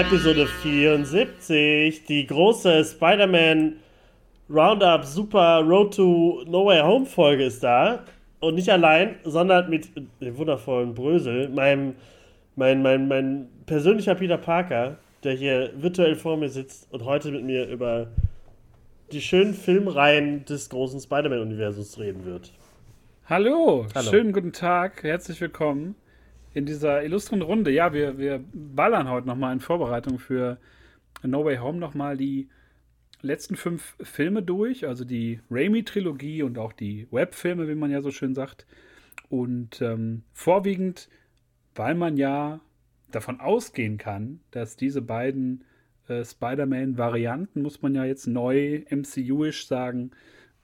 Episode 74, die große Spider-Man Roundup Super Road to Nowhere Home Folge ist da. Und nicht allein, sondern mit dem wundervollen Brösel, meinem mein, mein, mein persönlicher Peter Parker, der hier virtuell vor mir sitzt und heute mit mir über die schönen Filmreihen des großen Spider-Man-Universums reden wird. Hallo, Hallo, schönen guten Tag, herzlich willkommen in dieser illustren Runde. Ja, wir, wir ballern heute nochmal in Vorbereitung für No Way Home nochmal die letzten fünf Filme durch, also die Raimi-Trilogie und auch die Webfilme, wie man ja so schön sagt. Und ähm, vorwiegend, weil man ja davon ausgehen kann, dass diese beiden äh, Spider-Man-Varianten, muss man ja jetzt neu MCU-isch sagen,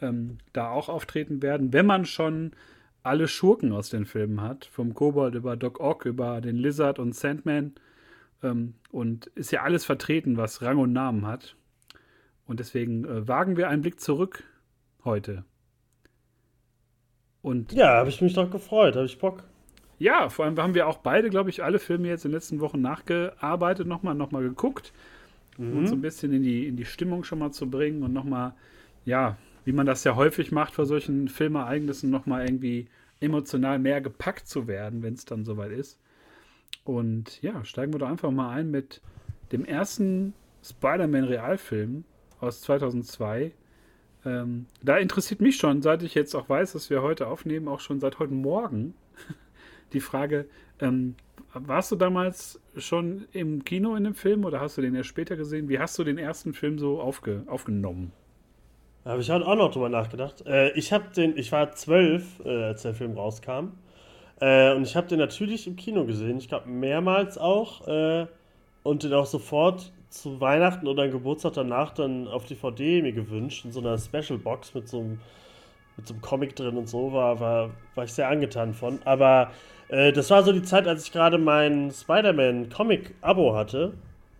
ähm, da auch auftreten werden, wenn man schon alle Schurken aus den Filmen hat, vom Kobold über Doc Ock, über den Lizard und Sandman. Ähm, und ist ja alles vertreten, was Rang und Namen hat. Und deswegen äh, wagen wir einen Blick zurück heute. Und ja, habe ich mich doch gefreut, habe ich Bock. Ja, vor allem haben wir auch beide, glaube ich, alle Filme jetzt in den letzten Wochen nachgearbeitet, nochmal noch mal geguckt, mhm. um uns so ein bisschen in die, in die Stimmung schon mal zu bringen und nochmal, ja, wie man das ja häufig macht vor solchen Filmereignissen, nochmal irgendwie emotional mehr gepackt zu werden, wenn es dann soweit ist. Und ja, steigen wir doch einfach mal ein mit dem ersten Spider-Man-Realfilm aus 2002. Ähm, da interessiert mich schon, seit ich jetzt auch weiß, dass wir heute aufnehmen, auch schon seit heute Morgen, die Frage, ähm, warst du damals schon im Kino in dem Film oder hast du den erst später gesehen? Wie hast du den ersten Film so aufge aufgenommen? Da habe ich halt auch noch drüber nachgedacht. Äh, ich den, ich war zwölf, äh, als der Film rauskam. Äh, und ich habe den natürlich im Kino gesehen. Ich glaube mehrmals auch. Äh, und den auch sofort zu Weihnachten oder Geburtstag danach dann auf DVD mir gewünscht. In so einer Special Box mit so einem, mit so einem Comic drin und so. War, war, war ich sehr angetan von. Aber äh, das war so die Zeit, als ich gerade mein Spider-Man-Comic-Abo hatte.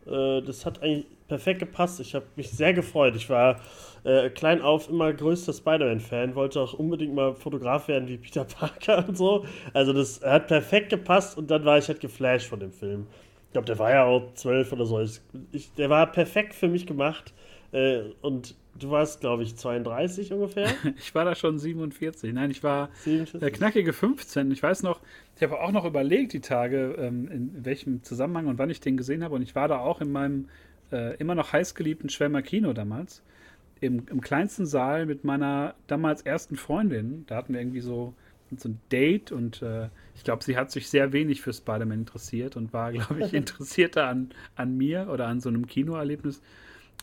Äh, das hat eigentlich perfekt gepasst. Ich habe mich sehr gefreut. Ich war äh, klein auf immer größter Spider-Man-Fan, wollte auch unbedingt mal Fotograf werden wie Peter Parker und so. Also das hat perfekt gepasst und dann war ich halt geflasht von dem Film. Ich glaube, der war ja auch zwölf oder so. Ich, der war perfekt für mich gemacht. Äh, und du warst, glaube ich, 32 ungefähr. ich war da schon 47. Nein, ich war 47. Äh, knackige 15. Ich weiß noch, ich habe auch noch überlegt die Tage, ähm, in welchem Zusammenhang und wann ich den gesehen habe. Und ich war da auch in meinem äh, immer noch heißgeliebten Schwärmer Kino damals im, im kleinsten Saal mit meiner damals ersten Freundin. Da hatten wir irgendwie so, so ein Date und äh, ich glaube, sie hat sich sehr wenig für Spider-Man interessiert und war, glaube ich, interessierter an, an mir oder an so einem Kinoerlebnis.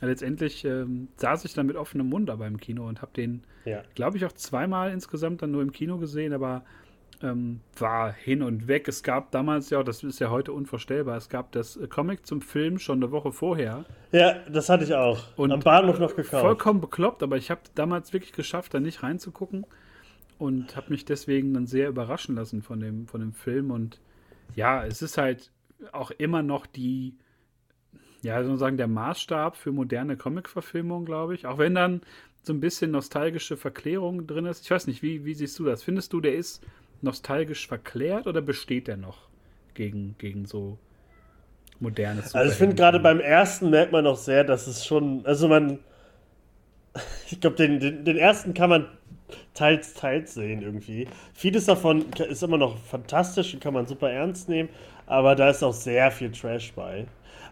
Letztendlich ähm, saß ich dann mit offenem Mund aber im Kino und habe den, ja. glaube ich, auch zweimal insgesamt dann nur im Kino gesehen, aber ähm, war hin und weg. Es gab damals ja, das ist ja heute unvorstellbar, es gab das Comic zum Film schon eine Woche vorher. Ja, das hatte ich auch. Und Am Bahnhof noch gekauft. Vollkommen bekloppt, aber ich habe damals wirklich geschafft, da nicht reinzugucken und habe mich deswegen dann sehr überraschen lassen von dem, von dem Film. Und ja, es ist halt auch immer noch die, ja, sozusagen der Maßstab für moderne Comic-Verfilmungen, glaube ich. Auch wenn dann so ein bisschen nostalgische Verklärung drin ist. Ich weiß nicht, wie, wie siehst du das? Findest du, der ist nostalgisch verklärt oder besteht der noch gegen, gegen so moderne Also ich finde gerade beim ersten merkt man noch sehr, dass es schon, also man, ich glaube, den, den, den ersten kann man teils, teils sehen irgendwie. Vieles davon ist immer noch fantastisch und kann man super ernst nehmen, aber da ist auch sehr viel Trash bei.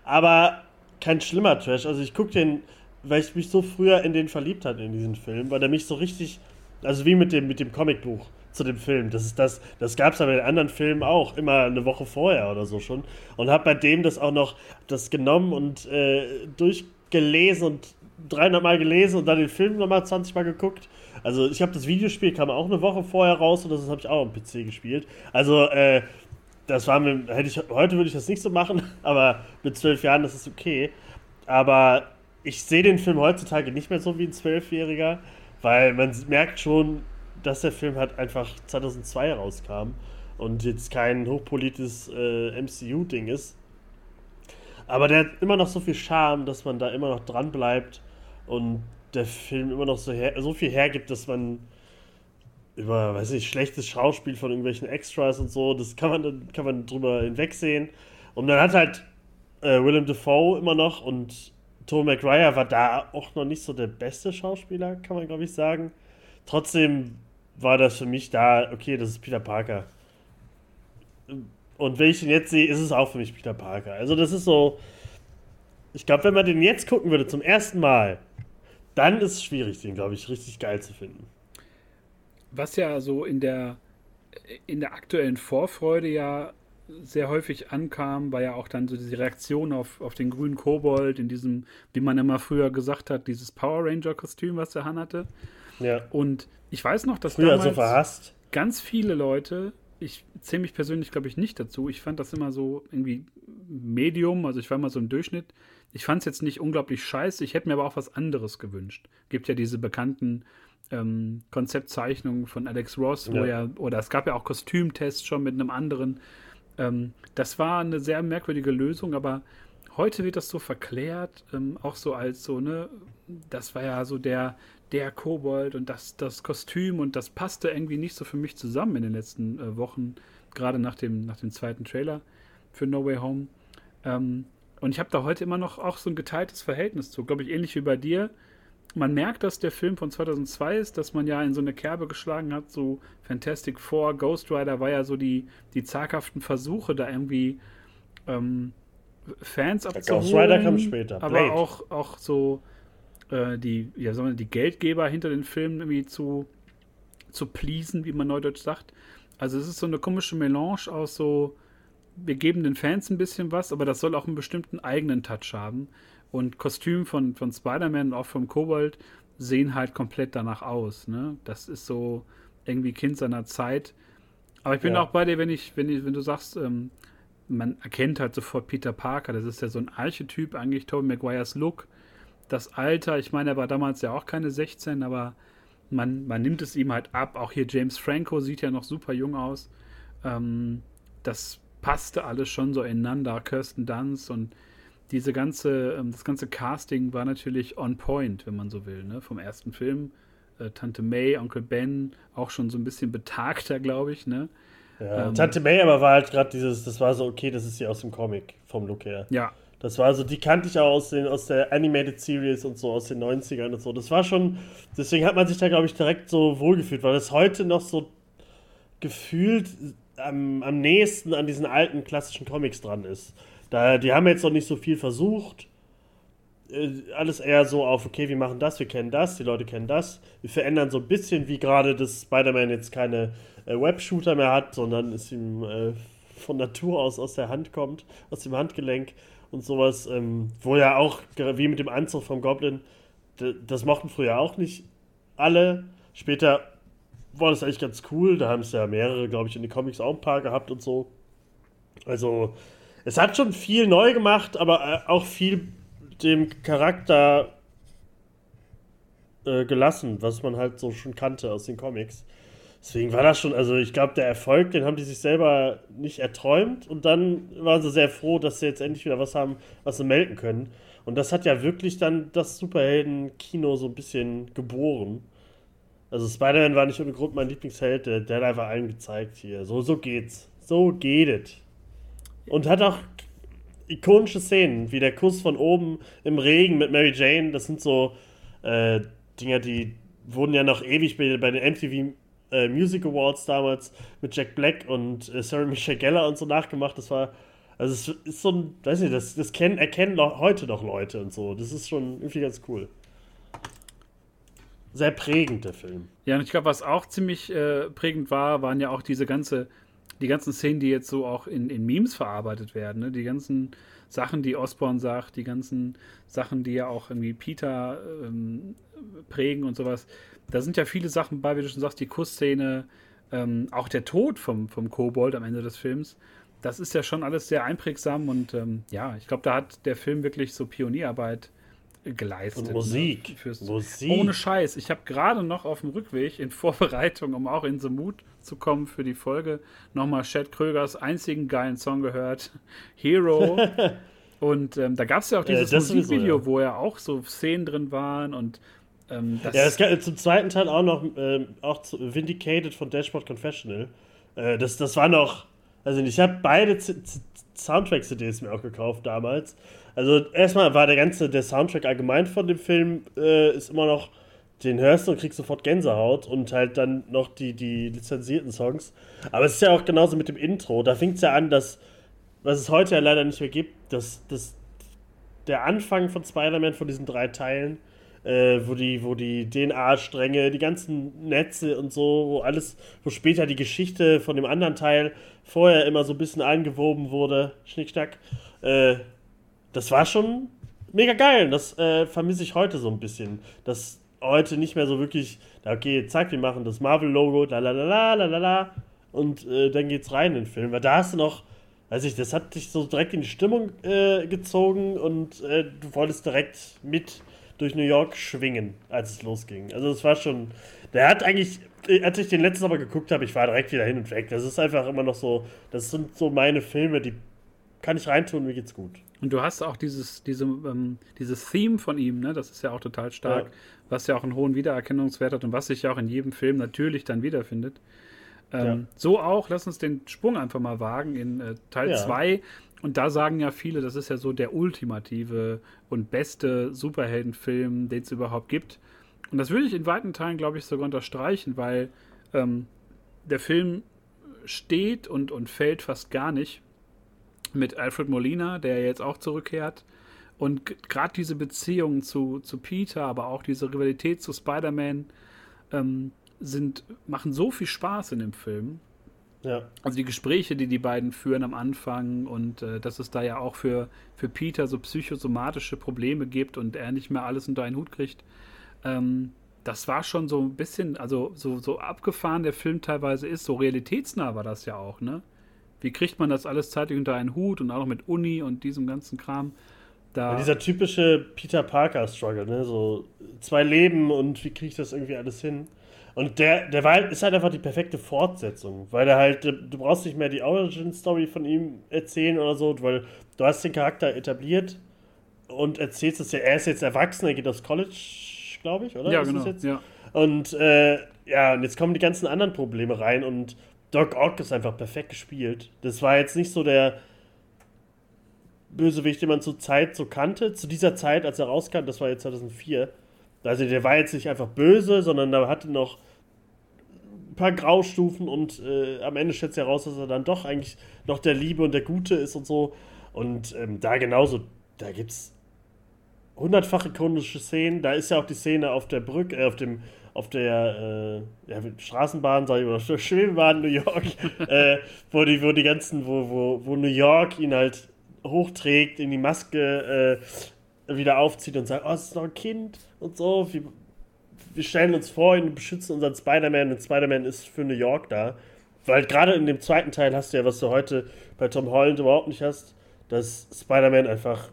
Aber kein schlimmer Trash. Also ich gucke den, weil ich mich so früher in den verliebt hatte in diesen Film, weil der mich so richtig, also wie mit dem, mit dem Comicbuch zu dem Film. Das ist das, das gab es aber in anderen Filmen auch, immer eine Woche vorher oder so schon. Und habe bei dem das auch noch das genommen und äh, durchgelesen und 300 Mal gelesen und dann den Film nochmal 20 Mal geguckt. Also ich habe das Videospiel, kam auch eine Woche vorher raus und das habe ich auch am PC gespielt. Also äh, das war mir, hätte ich, heute würde ich das nicht so machen, aber mit zwölf Jahren das ist okay. Aber ich sehe den Film heutzutage nicht mehr so wie ein Zwölfjähriger, weil man merkt schon, dass der Film halt einfach 2002 rauskam und jetzt kein hochpolitisches äh, MCU-Ding ist. Aber der hat immer noch so viel Charme, dass man da immer noch dran bleibt und der Film immer noch so, her so viel hergibt, dass man über, weiß nicht, schlechtes Schauspiel von irgendwelchen Extras und so, das kann man, kann man drüber hinwegsehen. Und dann hat halt äh, Willem Dafoe immer noch und Tom McGuire war da auch noch nicht so der beste Schauspieler, kann man glaube ich sagen. Trotzdem war das für mich da, okay, das ist Peter Parker. Und wenn ich ihn jetzt sehe, ist es auch für mich Peter Parker. Also das ist so, ich glaube, wenn man den jetzt gucken würde zum ersten Mal, dann ist es schwierig, den, glaube ich, richtig geil zu finden. Was ja so in der, in der aktuellen Vorfreude ja sehr häufig ankam, war ja auch dann so diese Reaktion auf, auf den grünen Kobold in diesem, wie man immer früher gesagt hat, dieses Power Ranger-Kostüm, was der Han hatte. Ja. Und ich weiß noch, dass früher damals so verhasst. ganz viele Leute, ich zähle mich persönlich, glaube ich, nicht dazu, ich fand das immer so irgendwie Medium, also ich war immer so im Durchschnitt. Ich fand es jetzt nicht unglaublich scheiße, ich hätte mir aber auch was anderes gewünscht. Gibt ja diese bekannten ähm, Konzeptzeichnungen von Alex Ross, wo ja. er, oder es gab ja auch Kostümtests schon mit einem anderen ähm, das war eine sehr merkwürdige Lösung, aber heute wird das so verklärt, ähm, auch so als so, ne, das war ja so der, der Kobold und das, das Kostüm und das passte irgendwie nicht so für mich zusammen in den letzten äh, Wochen, gerade nach dem, nach dem zweiten Trailer für No Way Home. Ähm, und ich habe da heute immer noch auch so ein geteiltes Verhältnis zu, glaube ich, ähnlich wie bei dir man merkt, dass der Film von 2002 ist, dass man ja in so eine Kerbe geschlagen hat. So Fantastic Four, Ghost Rider war ja so die, die zaghaften Versuche, da irgendwie ähm, Fans abzuholen. Ghost Rider kam später. Blade. Aber auch, auch so äh, die, ja, sagen wir, die Geldgeber hinter den Filmen irgendwie zu, zu pleasen, wie man neudeutsch sagt. Also es ist so eine komische Melange aus so, wir geben den Fans ein bisschen was, aber das soll auch einen bestimmten eigenen Touch haben. Und Kostüm von, von Spider-Man und auch vom Kobold sehen halt komplett danach aus. Ne? Das ist so irgendwie Kind seiner Zeit. Aber ich bin ja. auch bei dir, wenn ich, wenn ich, wenn du sagst, ähm, man erkennt halt sofort Peter Parker. Das ist ja so ein Archetyp, eigentlich Tobey Maguires Look. Das Alter, ich meine, er war damals ja auch keine 16, aber man, man nimmt es ihm halt ab. Auch hier James Franco sieht ja noch super jung aus. Ähm, das passte alles schon so ineinander. Kirsten Dunst und diese ganze, ähm, das ganze Casting war natürlich on point, wenn man so will, ne? Vom ersten Film. Äh, Tante May, Onkel Ben, auch schon so ein bisschen betagter, glaube ich, ne? Ja, ähm, Tante May aber war halt gerade dieses, das war so, okay, das ist sie aus dem Comic, vom Look her. Ja. Das war so, die kannte ich auch aus, den, aus der Animated Series und so aus den 90ern und so. Das war schon, deswegen hat man sich da, glaube ich, direkt so wohlgefühlt, weil das heute noch so gefühlt am, am nächsten an diesen alten klassischen Comics dran ist. Da, die haben jetzt noch nicht so viel versucht. Äh, alles eher so auf, okay, wir machen das, wir kennen das, die Leute kennen das. Wir verändern so ein bisschen, wie gerade das Spider-Man jetzt keine äh, Web-Shooter mehr hat, sondern es ihm äh, von Natur aus aus der Hand kommt, aus dem Handgelenk und sowas. Ähm, wo ja auch, wie mit dem Anzug vom Goblin, das mochten früher auch nicht alle. Später war das eigentlich ganz cool. Da haben es ja mehrere, glaube ich, in den Comics auch ein paar gehabt und so. Also, es hat schon viel neu gemacht, aber äh, auch viel dem Charakter äh, gelassen, was man halt so schon kannte aus den Comics. Deswegen war das schon, also ich glaube, der Erfolg, den haben die sich selber nicht erträumt und dann waren sie sehr froh, dass sie jetzt endlich wieder was haben, was sie melden können. Und das hat ja wirklich dann das Superhelden-Kino so ein bisschen geboren. Also Spider-Man war nicht ohne Grund mein Lieblingsheld, der, hat einfach allen gezeigt hier. So, so geht's. So geht es. Und hat auch ikonische Szenen, wie der Kuss von oben im Regen mit Mary Jane. Das sind so äh, Dinger, die wurden ja noch ewig bei, den MTV äh, Music Awards damals mit Jack Black und äh, Sarah Michelle Geller und so nachgemacht. Das war, also es ist so ein, weiß nicht, das, das kennen, erkennen heute noch Leute und so. Das ist schon irgendwie ganz cool. Sehr prägend, der Film. Ja, und ich glaube, was auch ziemlich äh, prägend war, waren ja auch diese ganze die ganzen Szenen, die jetzt so auch in, in Memes verarbeitet werden, ne? die ganzen Sachen, die Osborne sagt, die ganzen Sachen, die ja auch irgendwie Peter ähm, prägen und sowas. Da sind ja viele Sachen bei, wie du schon sagst, die Kussszene, ähm, auch der Tod vom, vom Kobold am Ende des Films. Das ist ja schon alles sehr einprägsam und ähm, ja, ich glaube, da hat der Film wirklich so Pionierarbeit geleistet. Und ne, Musik. Ne? Musik. Ohne Scheiß. Ich habe gerade noch auf dem Rückweg in Vorbereitung, um auch in the Mood zu kommen für die Folge, nochmal Chad Krögers einzigen geilen Song gehört, Hero. und ähm, da gab es ja auch dieses äh, Musikvideo, so, ja. wo ja auch so Szenen drin waren und ähm, das Ja, es gab zum zweiten Teil auch noch äh, auch Vindicated von Dashboard Confessional. Äh, das, das war noch Also ich habe beide Soundtrack-CDs mir auch gekauft damals. Also erstmal war der ganze, der Soundtrack allgemein von dem Film äh, ist immer noch, den hörst du und kriegst sofort Gänsehaut und halt dann noch die, die lizenzierten Songs. Aber es ist ja auch genauso mit dem Intro. Da fängt es ja an, dass, was es heute ja leider nicht mehr gibt, dass, dass der Anfang von Spider-Man von diesen drei Teilen äh, wo die, wo die DNA-Stränge, die ganzen Netze und so, wo alles, wo später die Geschichte von dem anderen Teil vorher immer so ein bisschen eingewoben wurde, Schnickschnack. Äh, das war schon mega geil. Das äh, vermisse ich heute so ein bisschen. Dass heute nicht mehr so wirklich, okay, zack, wir machen das Marvel-Logo, la la la la la la und äh, dann geht's rein in den Film. Weil da hast du noch, weiß ich, das hat dich so direkt in die Stimmung äh, gezogen und äh, du wolltest direkt mit durch New York schwingen, als es losging. Also es war schon. Der hat eigentlich, als ich den letzten aber geguckt habe, ich war direkt wieder hin und weg. Das ist einfach immer noch so, das sind so meine Filme, die kann ich reintun, mir geht's gut. Und du hast auch dieses, diese, ähm, dieses Theme von ihm, ne? Das ist ja auch total stark, ja. Was ja auch einen hohen Wiedererkennungswert hat und was sich ja auch in jedem Film natürlich dann wiederfindet. Ähm, ja. So auch, lass uns den Sprung einfach mal wagen in äh, Teil 2. Ja. Und da sagen ja viele, das ist ja so der ultimative und beste Superheldenfilm, den es überhaupt gibt. Und das würde ich in weiten Teilen, glaube ich, sogar unterstreichen, weil ähm, der Film steht und, und fällt fast gar nicht mit Alfred Molina, der jetzt auch zurückkehrt. Und gerade diese Beziehung zu, zu Peter, aber auch diese Rivalität zu Spider-Man ähm, machen so viel Spaß in dem Film. Ja. Also die Gespräche, die die beiden führen am Anfang und äh, dass es da ja auch für, für Peter so psychosomatische Probleme gibt und er nicht mehr alles unter einen Hut kriegt. Ähm, das war schon so ein bisschen, also so, so abgefahren der Film teilweise ist, so realitätsnah war das ja auch, ne? Wie kriegt man das alles zeitlich unter einen Hut und auch noch mit Uni und diesem ganzen Kram? Da ja, dieser typische Peter Parker-Struggle, ne? So zwei Leben und wie kriege ich das irgendwie alles hin? Und der, der war halt, ist halt einfach die perfekte Fortsetzung, weil er halt, du brauchst nicht mehr die Origin-Story von ihm erzählen oder so, weil du hast den Charakter etabliert und erzählst es ja, er ist jetzt erwachsen, er geht aufs College, glaube ich, oder? Ja, genau. Ja. Und äh, ja, und jetzt kommen die ganzen anderen Probleme rein und Doc Ock ist einfach perfekt gespielt. Das war jetzt nicht so der Bösewicht, den man zur Zeit so kannte. Zu dieser Zeit, als er rauskam, das war jetzt 2004 also der war jetzt nicht einfach böse, sondern da hatte noch ein paar Graustufen und äh, am Ende stellt sich heraus, dass er dann doch eigentlich noch der Liebe und der Gute ist und so. Und ähm, da genauso, da gibt es hundertfach ikonische Szenen. Da ist ja auch die Szene auf der Brücke, äh, auf dem, auf der äh, ja, Straßenbahn, sag ich mal, Schwebebahn New York, äh, wo die, wo die ganzen, wo, wo, wo New York ihn halt hochträgt, in die Maske äh, wieder aufzieht und sagt, oh, es ist noch ein Kind und so. Wir, wir stellen uns vor und beschützen unseren Spider-Man und Spider-Man ist für New York da. Weil gerade in dem zweiten Teil hast du ja, was du heute bei Tom Holland überhaupt nicht hast, dass Spider-Man einfach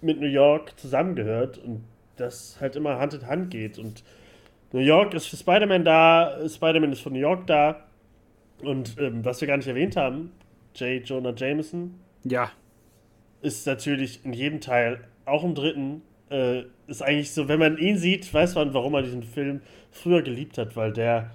mit New York zusammengehört und das halt immer Hand in Hand geht. Und New York ist für Spider-Man da, Spider-Man ist für New York da. Und ähm, was wir gar nicht erwähnt haben, J. Jonah Jameson. Ja. Ist natürlich in jedem Teil auch im dritten, äh, ist eigentlich so, wenn man ihn sieht, weiß man, warum man diesen Film früher geliebt hat, weil der,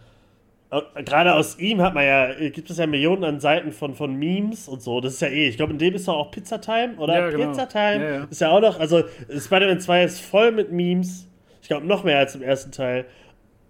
äh, gerade aus ihm hat man ja, gibt es ja Millionen an Seiten von, von Memes und so, das ist ja eh, ich glaube, in dem ist doch auch Pizza Time, oder? Ja, genau. Pizza Time ja, ja. ist ja auch noch, also Spider-Man 2 ist voll mit Memes, ich glaube, noch mehr als im ersten Teil.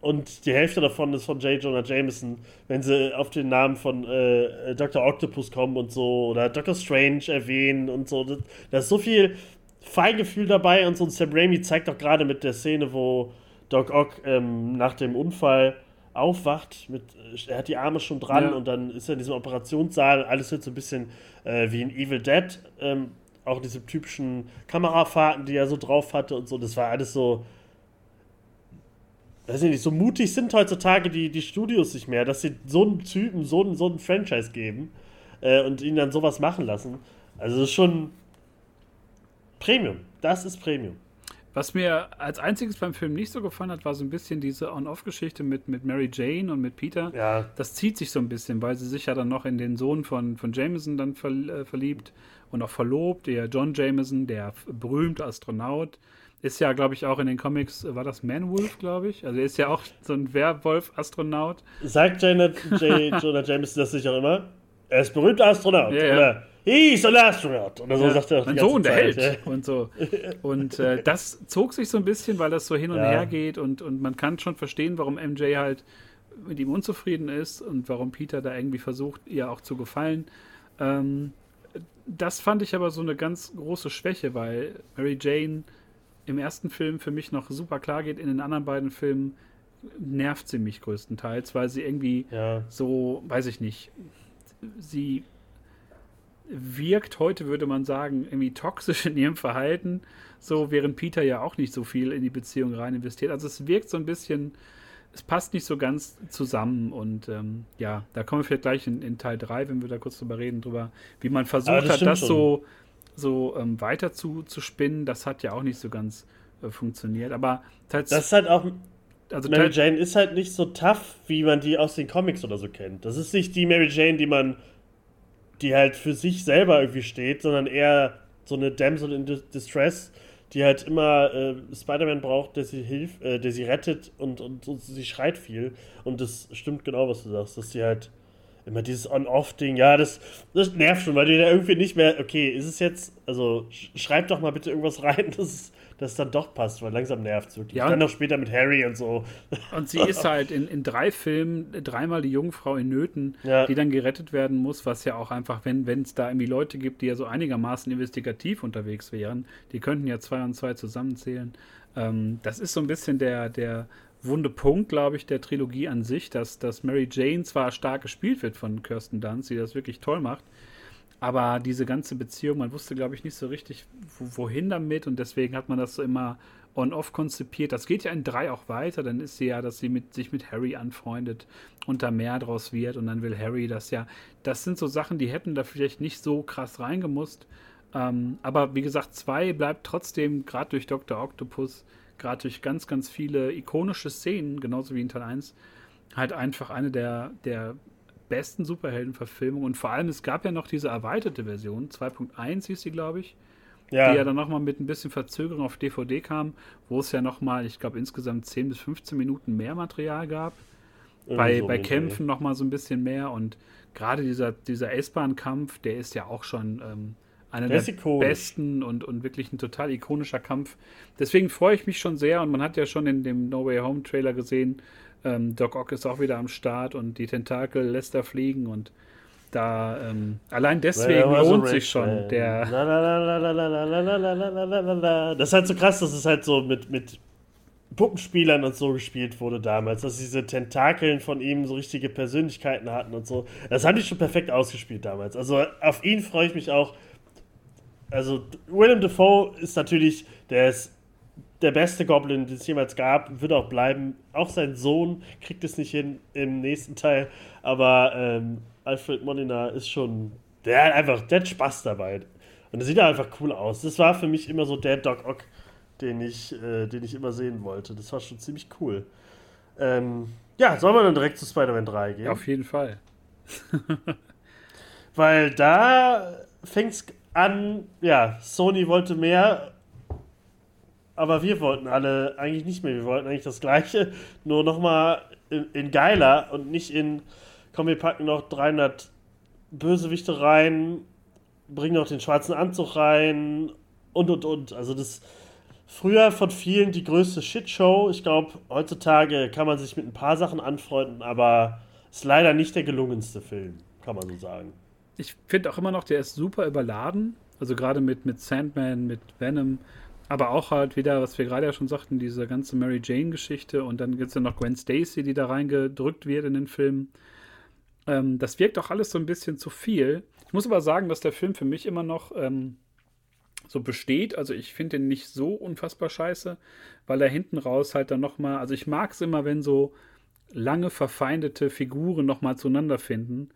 Und die Hälfte davon ist von J. Jonah Jameson, wenn sie auf den Namen von äh, Dr. Octopus kommen und so, oder Dr. Strange erwähnen und so. Da ist so viel Feingefühl dabei und so. Und Sam Raimi zeigt auch gerade mit der Szene, wo Doc Ock ähm, nach dem Unfall aufwacht, mit, er hat die Arme schon dran ja. und dann ist er in diesem Operationssaal, alles wird so ein bisschen äh, wie in Evil Dead, ähm, auch diese typischen Kamerafahrten, die er so drauf hatte und so, das war alles so, weiß ich nicht, so mutig sind heutzutage die, die Studios nicht mehr, dass sie so einen Typen, so einen, so einen Franchise geben äh, und ihn dann sowas machen lassen. Also das ist schon, Premium. Das ist Premium. Was mir als einziges beim Film nicht so gefallen hat, war so ein bisschen diese On-Off-Geschichte mit, mit Mary Jane und mit Peter. Ja. Das zieht sich so ein bisschen, weil sie sich ja dann noch in den Sohn von, von Jameson dann äh, verliebt und auch verlobt. Der John Jameson, der berühmte Astronaut, ist ja, glaube ich, auch in den Comics, äh, war das Manwolf, glaube ich? Also er ist ja auch so ein Werwolf-Astronaut. Sagt Janet, J. Jonah Jameson das sich auch immer? er ist berühmter Astronaut. Ja, ja. Oder he's an astronaut. Oder so ja, sagt er auch die Sohn der Held. Ja. Und so. Und äh, das zog sich so ein bisschen, weil das so hin und her geht und, und man kann schon verstehen, warum MJ halt mit ihm unzufrieden ist und warum Peter da irgendwie versucht, ihr auch zu gefallen. Ähm, das fand ich aber so eine ganz große Schwäche, weil Mary Jane im ersten Film für mich noch super klar geht, in den anderen beiden Filmen nervt sie mich größtenteils, weil sie irgendwie ja. so, weiß ich nicht, sie wirkt heute, würde man sagen, irgendwie toxisch in ihrem Verhalten, so während Peter ja auch nicht so viel in die Beziehung rein investiert. Also es wirkt so ein bisschen, es passt nicht so ganz zusammen und ähm, ja, da kommen wir vielleicht gleich in, in, Teil 3, wenn wir da kurz drüber reden, drüber, wie man versucht das hat, das schon. so, so ähm, weiter zu, zu spinnen. Das hat ja auch nicht so ganz äh, funktioniert. Aber das ist halt auch. Also Mary Jane ist halt nicht so tough, wie man die aus den Comics oder so kennt. Das ist nicht die Mary Jane, die man, die halt für sich selber irgendwie steht, sondern eher so eine Damsel in Distress, die halt immer äh, Spider-Man braucht, der sie hilft, äh, der sie rettet und, und, und, sie schreit viel. Und das stimmt genau, was du sagst, dass sie halt immer dieses On-Off-Ding, ja, das, das nervt schon, weil du da irgendwie nicht mehr, okay, ist es jetzt, also schreib doch mal bitte irgendwas rein, das dass es dann doch passt, weil langsam nervt es wirklich. Ja, dann noch später mit Harry und so. Und sie ist halt in, in drei Filmen dreimal die Jungfrau in Nöten, ja. die dann gerettet werden muss, was ja auch einfach, wenn es da irgendwie Leute gibt, die ja so einigermaßen investigativ unterwegs wären, die könnten ja zwei und zwei zusammenzählen. Ähm, das ist so ein bisschen der, der wunde Punkt, glaube ich, der Trilogie an sich, dass, dass Mary Jane zwar stark gespielt wird von Kirsten Dunst, die das wirklich toll macht, aber diese ganze Beziehung, man wusste, glaube ich, nicht so richtig, wohin damit und deswegen hat man das so immer on-off konzipiert. Das geht ja in drei auch weiter. Dann ist sie ja, dass sie mit, sich mit Harry anfreundet und da mehr draus wird und dann will Harry das ja. Das sind so Sachen, die hätten da vielleicht nicht so krass reingemusst. Ähm, aber wie gesagt, zwei bleibt trotzdem, gerade durch Dr. Octopus, gerade durch ganz, ganz viele ikonische Szenen, genauso wie in Teil 1, halt einfach eine der, der besten Superheldenverfilmungen. Und vor allem, es gab ja noch diese erweiterte Version, 2.1 hieß sie, glaube ich, ja. die ja dann nochmal mit ein bisschen Verzögerung auf DVD kam, wo es ja nochmal, ich glaube, insgesamt 10 bis 15 Minuten mehr Material gab. bei, so bei Kämpfen nochmal so ein bisschen mehr und gerade dieser, dieser S-Bahn-Kampf, der ist ja auch schon ähm, einer der, der besten und, und wirklich ein total ikonischer Kampf. Deswegen freue ich mich schon sehr und man hat ja schon in dem No Way Home Trailer gesehen, ähm, Doc Ock ist auch wieder am Start und die Tentakel lässt er fliegen und da ähm, allein deswegen lohnt sich schon der. Das ist halt so krass, dass es halt so mit, mit Puppenspielern und so gespielt wurde damals, dass diese Tentakeln von ihm so richtige Persönlichkeiten hatten und so. Das haben die schon perfekt ausgespielt damals. Also auf ihn freue ich mich auch. Also Willem Dafoe ist natürlich, der ist der beste Goblin, den es jemals gab, wird auch bleiben. Auch sein Sohn kriegt es nicht hin im nächsten Teil, aber ähm, Alfred Molina ist schon, der hat einfach, der hat Spaß dabei. Und er sieht einfach cool aus. Das war für mich immer so der Doc Ock, den ich, äh, den ich immer sehen wollte. Das war schon ziemlich cool. Ähm, ja, sollen wir dann direkt zu Spider-Man 3 gehen? Auf jeden Fall. Weil da fängt es an, ja, Sony wollte mehr aber wir wollten alle eigentlich nicht mehr. Wir wollten eigentlich das Gleiche, nur nochmal in, in geiler und nicht in, komm, wir packen noch 300 Bösewichte rein, bringen noch den schwarzen Anzug rein und und und. Also das früher von vielen die größte Shitshow. Ich glaube, heutzutage kann man sich mit ein paar Sachen anfreunden, aber ist leider nicht der gelungenste Film, kann man so sagen. Ich finde auch immer noch, der ist super überladen. Also gerade mit, mit Sandman, mit Venom aber auch halt wieder, was wir gerade ja schon sagten, diese ganze Mary Jane-Geschichte und dann gibt es ja noch Gwen Stacy, die da reingedrückt wird in den Film. Ähm, das wirkt auch alles so ein bisschen zu viel. Ich muss aber sagen, dass der Film für mich immer noch ähm, so besteht. Also ich finde den nicht so unfassbar scheiße, weil er hinten raus halt dann nochmal, also ich mag es immer, wenn so lange verfeindete Figuren nochmal zueinander finden.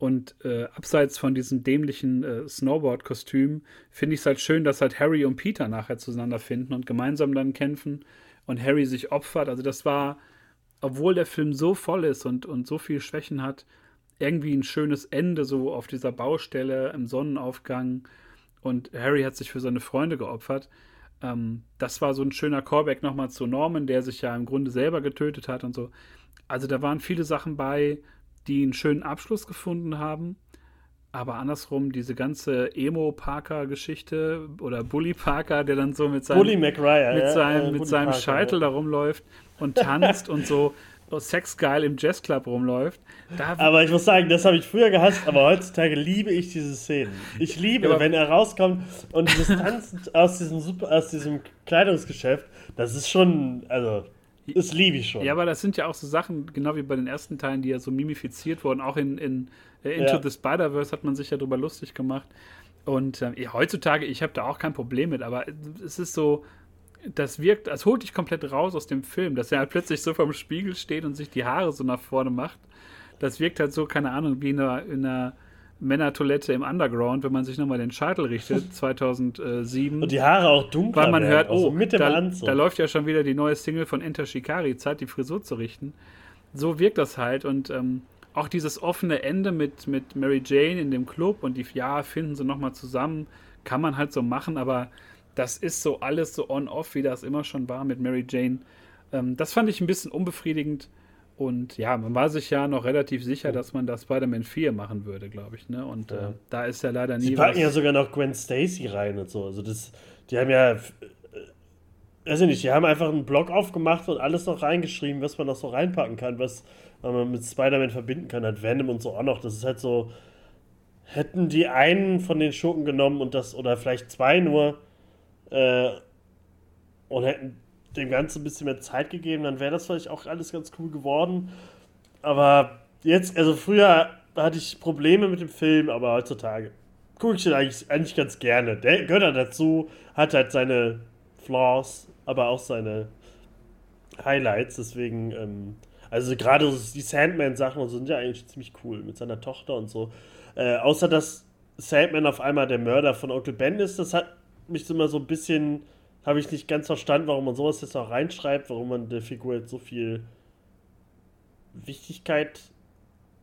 Und äh, abseits von diesem dämlichen äh, Snowboard-Kostüm finde ich es halt schön, dass halt Harry und Peter nachher zueinander finden und gemeinsam dann kämpfen und Harry sich opfert. Also das war, obwohl der Film so voll ist und, und so viele Schwächen hat, irgendwie ein schönes Ende so auf dieser Baustelle im Sonnenaufgang und Harry hat sich für seine Freunde geopfert. Ähm, das war so ein schöner Callback nochmal zu Norman, der sich ja im Grunde selber getötet hat und so. Also da waren viele Sachen bei, die einen schönen Abschluss gefunden haben. Aber andersrum, diese ganze Emo-Parker-Geschichte oder Bully-Parker, der dann so mit seinem, Bully McRae, mit ja, seinem, äh, mit Bully seinem Parker, Scheitel ja. da rumläuft und tanzt und so sexgeil im Jazzclub rumläuft. Aber ich muss sagen, das habe ich früher gehasst, aber heutzutage liebe ich diese Szenen. Ich liebe, Ja, wenn er rauskommt und dieses Tanzen aus diesem, aus diesem Kleidungsgeschäft, das ist schon, also, das liebe ich schon. Ja, aber das sind ja auch so Sachen, genau wie bei den ersten Teilen, die ja so mimifiziert wurden. Auch in, in äh, Into Ja. the Spider-Verse hat man sich ja drüber lustig gemacht. Und ja, heutzutage, ich habe da auch kein Problem mit, aber es ist so, das wirkt, das holt dich komplett raus aus dem Film, dass er halt plötzlich so vorm Spiegel steht und sich die Haare so nach vorne macht. Das wirkt halt so, keine Ahnung, wie in einer, in einer Männertoilette im Underground, wenn man sich nochmal den Scheitel richtet, 2007. Und die Haare auch dunkler Weil man hört, auch so oh, mit dem da, Anzug. da läuft ja schon wieder die neue Single von Enter Shikari, Zeit, die Frisur zu richten. So wirkt das halt und ähm, auch dieses offene Ende mit, mit Mary Jane in dem Club und die, ja, finden sie nochmal zusammen, kann man halt so machen, aber das ist so alles so on-off, wie das immer schon war mit Mary Jane. Ähm, das fand ich ein bisschen unbefriedigend und ja, man war sich ja noch relativ sicher, dass man das Spider-Man 4 machen würde, glaube ich, ne? Und äh, Ja. da ist ja leider nie Sie packen ja sogar noch Gwen Stacy rein und so. Also das, die haben ja, äh, weiß ich nicht, die haben einfach einen Blog aufgemacht und alles noch reingeschrieben, was man noch so reinpacken kann, was man mit Spider-Man verbinden kann, halt Venom und so auch noch. Das ist halt so, hätten die einen von den Schurken genommen und das, oder vielleicht zwei nur, äh, und hätten dem Ganzen ein bisschen mehr Zeit gegeben, dann wäre das vielleicht auch alles ganz cool geworden. Aber jetzt, also früher hatte ich Probleme mit dem Film, aber heutzutage gucke ich den eigentlich, eigentlich ganz gerne. Der gehört halt dazu, hat halt seine Flaws, aber auch seine Highlights. Deswegen, ähm, also gerade so die Sandman-Sachen sind ja eigentlich ziemlich cool mit seiner Tochter und so. Äh, außer dass Sandman auf einmal der Mörder von Onkel Ben ist, das hat mich immer so ein bisschen, habe ich nicht ganz verstanden, warum man sowas jetzt auch reinschreibt, warum man der Figur jetzt so viel Wichtigkeit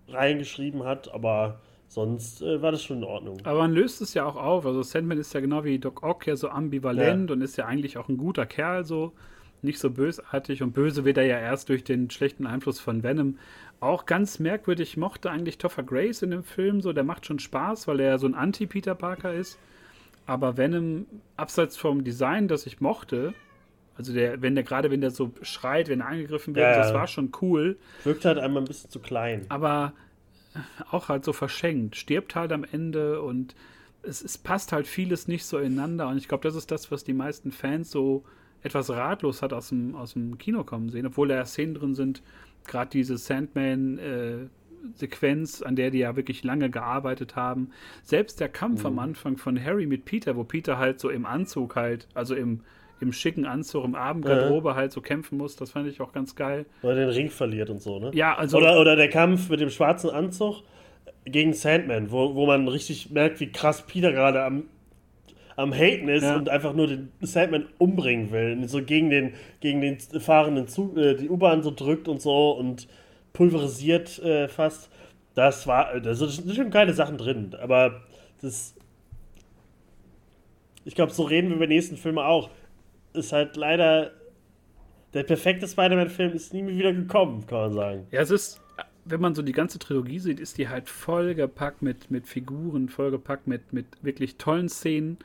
reingeschrieben hat, aber sonst äh, war das schon in Ordnung. Aber man löst es ja auch auf. Also Sandman ist ja genau wie Doc Ock ja so ambivalent und ist ja eigentlich auch ein guter Kerl, so nicht so bösartig. Und böse wird er ja erst durch den schlechten Einfluss von Venom. Auch ganz merkwürdig mochte eigentlich Topher Grace in dem Film so. Der macht schon Spaß, weil er ja so ein Anti-Peter Parker ist. Aber Venom, abseits vom Design, das ich mochte, also der, wenn der gerade, wenn der so schreit, wenn er angegriffen wird, Ja, das ja. war schon cool. Wirkt halt einmal ein bisschen zu klein. aber auch halt so verschenkt. Stirbt halt am Ende und es, es passt halt vieles nicht so ineinander. Und ich glaube, das ist das, was die meisten Fans so etwas ratlos hat aus dem, aus dem Kino kommen sehen, obwohl da Szenen drin sind, gerade diese Sandman-Sequenz, an der die ja wirklich lange gearbeitet haben. Selbst der Kampf am Anfang von Harry mit Peter, wo Peter halt so im Anzug halt, also im, im schicken Anzug, im Abendgarderobe halt so kämpfen muss, das fand ich auch ganz geil. Oder den Ring verliert und so, ne? Ja, also Oder, oder der Kampf mit dem schwarzen Anzug gegen Sandman, wo, wo man richtig merkt, wie krass Peter gerade am, am Haten ist Ja. und einfach nur den Sandman umbringen will. So gegen den, gegen den fahrenden Zug, äh, die U-Bahn so drückt und so und pulverisiert äh, fast. Das war, da sind schon geile Sachen drin, aber das. Ich glaube, so reden wir über die nächsten Filme auch. Ist halt leider. Der perfekte Spider-Man-Film ist nie mehr wieder gekommen, kann man sagen. Ja, es ist, wenn man so die ganze Trilogie sieht, ist die halt vollgepackt mit, mit Figuren, vollgepackt mit, mit wirklich tollen Szenen,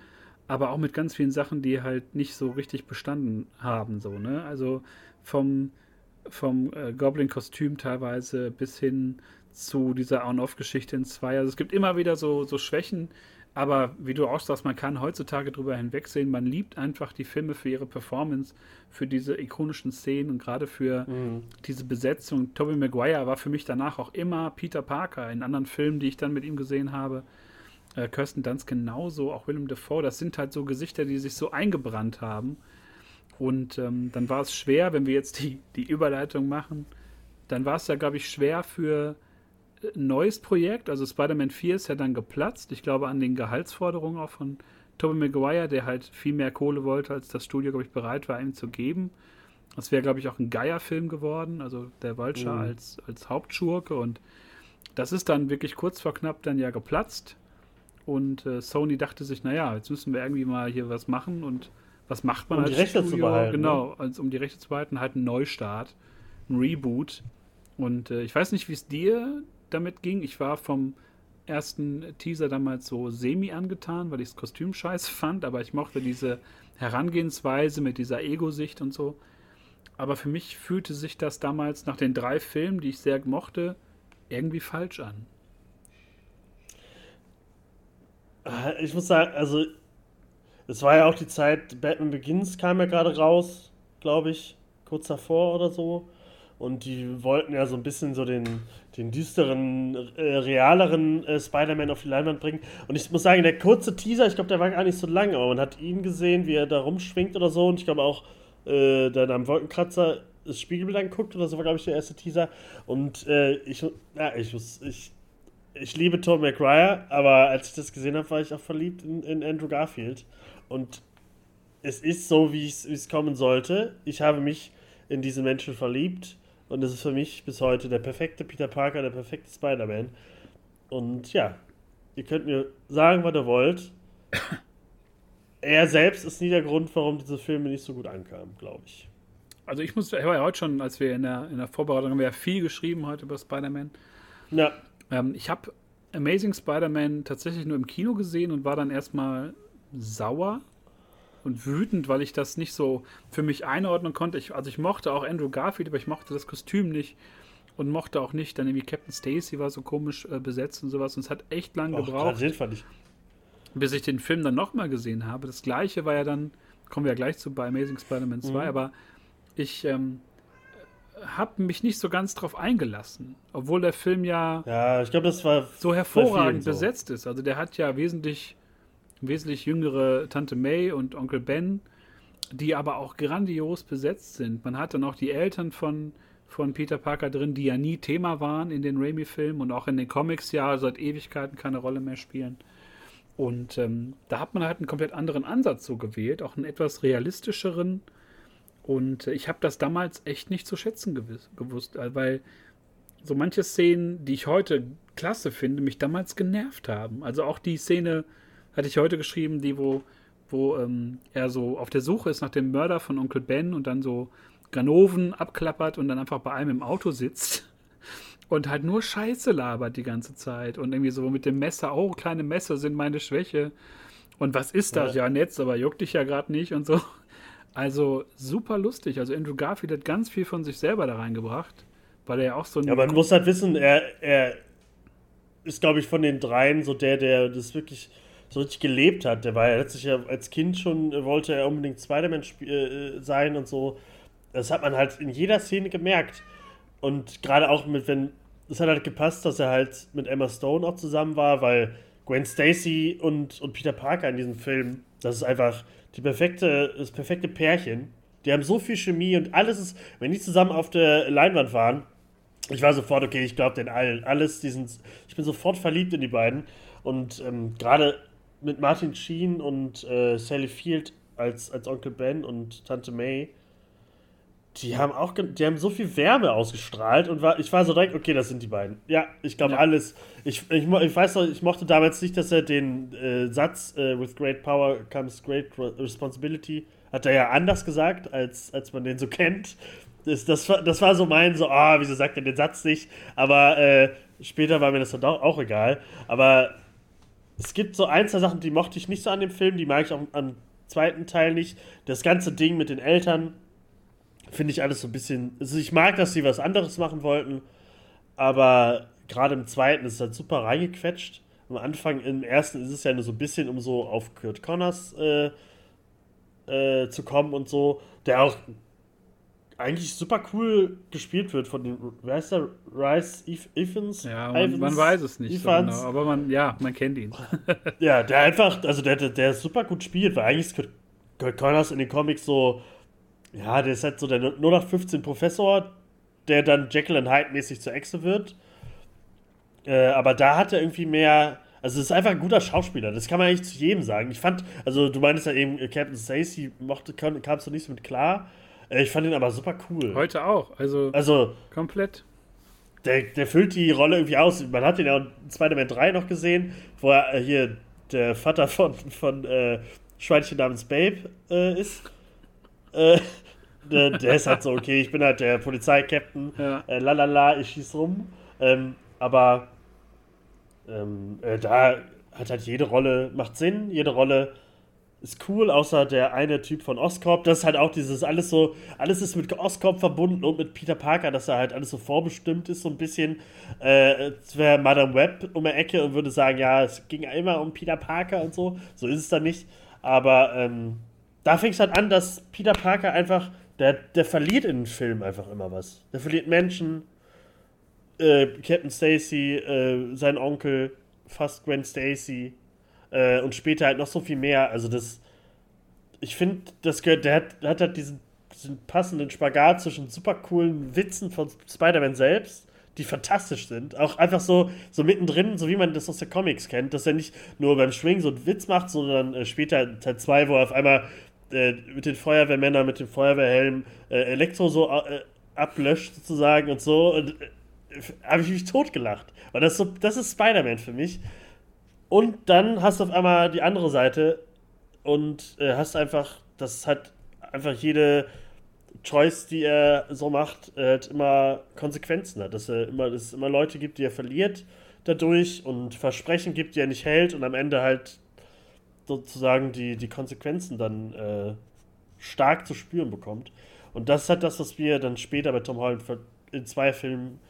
aber auch mit ganz vielen Sachen, die halt nicht so richtig bestanden haben, so, ne? Also vom, vom äh, Goblin-Kostüm teilweise bis hin zu dieser On-Off-Geschichte in zwei. Also es gibt immer wieder so, so Schwächen, aber wie du auch sagst, man kann heutzutage drüber hinwegsehen. Man liebt einfach die Filme für ihre Performance, für diese ikonischen Szenen und gerade für diese Besetzung. Tobey Maguire war für mich danach auch immer Peter Parker in anderen Filmen, die ich dann mit ihm gesehen habe. Äh, Kirsten Dunst genauso, auch Willem Dafoe. Das sind halt so Gesichter, die sich so eingebrannt haben. Und ähm, dann war es schwer, wenn wir jetzt die, die Überleitung machen, dann war es ja, glaube ich, schwer für äh, ein neues Projekt. Also Spider-Man 4 ist ja dann geplatzt. Ich glaube an den Gehaltsforderungen auch von Tobey Maguire, der halt viel mehr Kohle wollte, als das Studio, glaube ich, bereit war, ihm zu geben. Das wäre, glaube ich, auch ein Geier-Film geworden, also der Vulture Mhm. als, als Hauptschurke. Und das ist dann wirklich kurz vor knapp dann ja geplatzt. Und äh, Sony dachte sich, naja, jetzt müssen wir irgendwie mal hier was machen. Und was macht man Um als die Rechte zu Studio? behalten, Genau, als, um die Rechte zu behalten, halt einen Neustart, ein Reboot. Und äh, ich weiß nicht, wie es dir damit ging. Ich war vom ersten Teaser damals so semi angetan, weil ich das Kostüm scheiße fand, aber ich mochte diese Herangehensweise mit dieser Ego-Sicht und so. Aber für mich fühlte sich das damals nach den drei Filmen, die ich sehr mochte, irgendwie falsch an. Ich muss sagen, also es war ja auch die Zeit, Batman Begins kam ja gerade raus, glaube ich, kurz davor oder so. Und die wollten ja so ein bisschen so den, den düsteren, äh, realeren äh, Spider-Man auf die Leinwand bringen. Und ich muss sagen, der kurze Teaser, ich glaube, der war gar nicht so lang, aber man hat ihn gesehen, wie er da rumschwingt oder so. Und ich glaube auch, äh, dann am Wolkenkratzer das Spiegelbild anguckt oder so war, glaube ich, der erste Teaser. Und äh, ich, ja, ich muss, ich, ich liebe Tom McGuire, aber als ich das gesehen habe, war ich auch verliebt in, in Andrew Garfield. Und es ist so, wie es kommen sollte. Ich habe mich in diesen Menschen verliebt und es ist für mich bis heute der perfekte Peter Parker, der perfekte Spider-Man. Und ja, ihr könnt mir sagen, was ihr wollt. er selbst ist nie der Grund, warum diese Filme nicht so gut ankamen, glaube ich. Also ich muss, ich war ja heute schon, als wir in der, in der Vorbereitung haben wir ja viel geschrieben heute über Spider-Man. Ja. Ähm, ich habe Amazing Spider-Man tatsächlich nur im Kino gesehen und war dann erstmal sauer, und wütend, weil ich das nicht so für mich einordnen konnte. Ich, also ich mochte auch Andrew Garfield, aber ich mochte das Kostüm nicht und mochte auch nicht, dann irgendwie Captain Stacy war so komisch äh, besetzt und sowas. Und es hat echt lang gebraucht, ich. bis ich den Film dann nochmal gesehen habe. Das gleiche war ja dann, kommen wir ja gleich zu bei Amazing Spider-Man 2, mhm. aber ich ähm, habe mich nicht so ganz drauf eingelassen, obwohl der Film ja, ja ich glaube, das war so hervorragend so. besetzt ist. Also der hat ja wesentlich wesentlich jüngere Tante May und Onkel Ben, die aber auch grandios besetzt sind. Man hat dann auch die Eltern von, von Peter Parker drin, die ja nie Thema waren in den Raimi-Filmen und auch in den Comics ja seit Ewigkeiten keine Rolle mehr spielen. Und ähm, da hat man halt einen komplett anderen Ansatz so gewählt, auch einen etwas realistischeren. Und äh, ich habe das damals echt nicht zu schätzen gewiss, gewusst, äh, weil so manche Szenen, die ich heute klasse finde, mich damals genervt haben. Also auch die Szene, hatte ich heute geschrieben, die, wo, wo ähm, er so auf der Suche ist nach dem Mörder von Onkel Ben und dann so Ganoven abklappert und dann einfach bei einem im Auto sitzt und halt nur Scheiße labert die ganze Zeit und irgendwie so mit dem Messer, oh, kleine Messer sind meine Schwäche. Und was ist das? Ja, ja Netz, aber juckt dich ja gerade nicht und so. Also super lustig. Also Andrew Garfield hat ganz viel von sich selber da reingebracht, weil er ja auch so ein. Ja, man muss halt wissen, er, er ist, glaube ich, von den dreien so der, der das wirklich so richtig gelebt hat. Der war ja letztlich ja als Kind schon, äh, wollte er unbedingt Spider-Man äh, sein und so. Das hat man halt in jeder Szene gemerkt. Und gerade auch mit, wenn, es hat halt gepasst, dass er halt mit Emma Stone auch zusammen war, weil Gwen Stacy und, und Peter Parker in diesem Film, das ist einfach die perfekte, das perfekte Pärchen. Die haben so viel Chemie und alles ist, wenn die zusammen auf der Leinwand waren, ich war sofort, okay, ich glaube den allen, alles, diesen, ich bin sofort verliebt in die beiden. Und ähm, gerade mit Martin Sheen und äh, Sally Field als, als Onkel Ben und Tante May, die haben auch, die haben so viel Wärme ausgestrahlt und war, ich war so direkt, okay, das sind die beiden. Ja, ich glaube ja. alles. Ich, ich, ich weiß noch, ich mochte damals nicht, dass er den äh, Satz äh, with great power comes great responsibility hat er ja anders gesagt, als, als man den so kennt. Das, das, das war so mein, so, ah, oh, wieso sagt er den Satz nicht? Aber äh, später war mir das dann auch, auch egal. Aber es gibt so ein, zwei Sachen, die mochte ich nicht so an dem Film, die mag ich auch am zweiten Teil nicht. Das ganze Ding mit den Eltern finde ich alles so ein bisschen. Also ich mag, dass sie was anderes machen wollten, aber gerade im zweiten ist es halt super reingequetscht. Am Anfang, im ersten ist es ja nur so ein bisschen, um so auf Kurt Connors äh, äh, zu kommen und so, der auch eigentlich super cool gespielt wird von dem, wer heißt der? Rice Evans? Ja, man, man weiß es nicht so genau, aber man, ja, man kennt ihn. ja, der einfach, also der, der super gut spielt, weil eigentlich ist Kurt Connors in den Comics so, ja, der ist halt so der 0815 Professor, der dann Jekyll and Hyde mäßig zur Echse wird. Äh, aber da hat er irgendwie mehr, also es ist einfach ein guter Schauspieler, das kann man eigentlich zu jedem sagen. Ich fand, also du meintest ja eben, Captain Stacy mochte, kamst du nicht so mit klar. Ich fand ihn aber super cool. Heute auch, also, also komplett. Der, der füllt die Rolle irgendwie aus. Man hat ihn ja in Spider-Man 3 noch gesehen, wo er äh, hier der Vater von, von äh, Schweinchen namens Babe äh, ist. Äh, der, der, ist halt so, okay, ich bin halt der Polizeikapitän, ja. äh, lalala, ich schieß rum. Ähm, aber Ähm, äh, da hat halt jede Rolle, macht Sinn, jede Rolle ist cool, außer der eine Typ von Oscorp. Das ist halt auch dieses, alles so, alles ist mit Oscorp verbunden und mit Peter Parker, dass er halt alles so vorbestimmt ist, so ein bisschen. Äh, wäre Madame Web um die Ecke und würde sagen, ja, es ging immer um Peter Parker und so. So ist es dann nicht. Aber ähm, da fängt es halt an, dass Peter Parker einfach, der, der verliert in den Filmen einfach immer was. Der verliert Menschen, äh, Captain Stacy, äh, sein Onkel, fast Gwen Stacy äh, und später halt noch so viel mehr. Also das, ich finde, das gehört, der hat, hat halt diesen, diesen passenden Spagat zwischen super coolen Witzen von Spider-Man selbst die fantastisch sind. Auch einfach so, so mittendrin, so wie man das aus der Comics kennt, dass er nicht nur beim Schwingen so einen Witz macht, sondern äh, später Teil 2, wo er auf einmal äh, mit den Feuerwehrmännern, mit dem Feuerwehrhelm äh, Elektro so äh, ablöscht sozusagen und so. Und äh, habe ich mich totgelacht. Weil das, so, das ist Spider-Man für mich. Und dann hast du auf einmal die andere Seite und äh, hast einfach, das hat einfach jede Choice, die er so macht, halt immer Konsequenzen hat. Dass, er immer, dass es immer Leute gibt, die er verliert dadurch und Versprechen gibt, die er nicht hält und am Ende halt sozusagen die, die Konsequenzen dann äh, stark zu spüren bekommt. Und das ist halt das, was wir dann später bei Tom Holland in zwei Filmen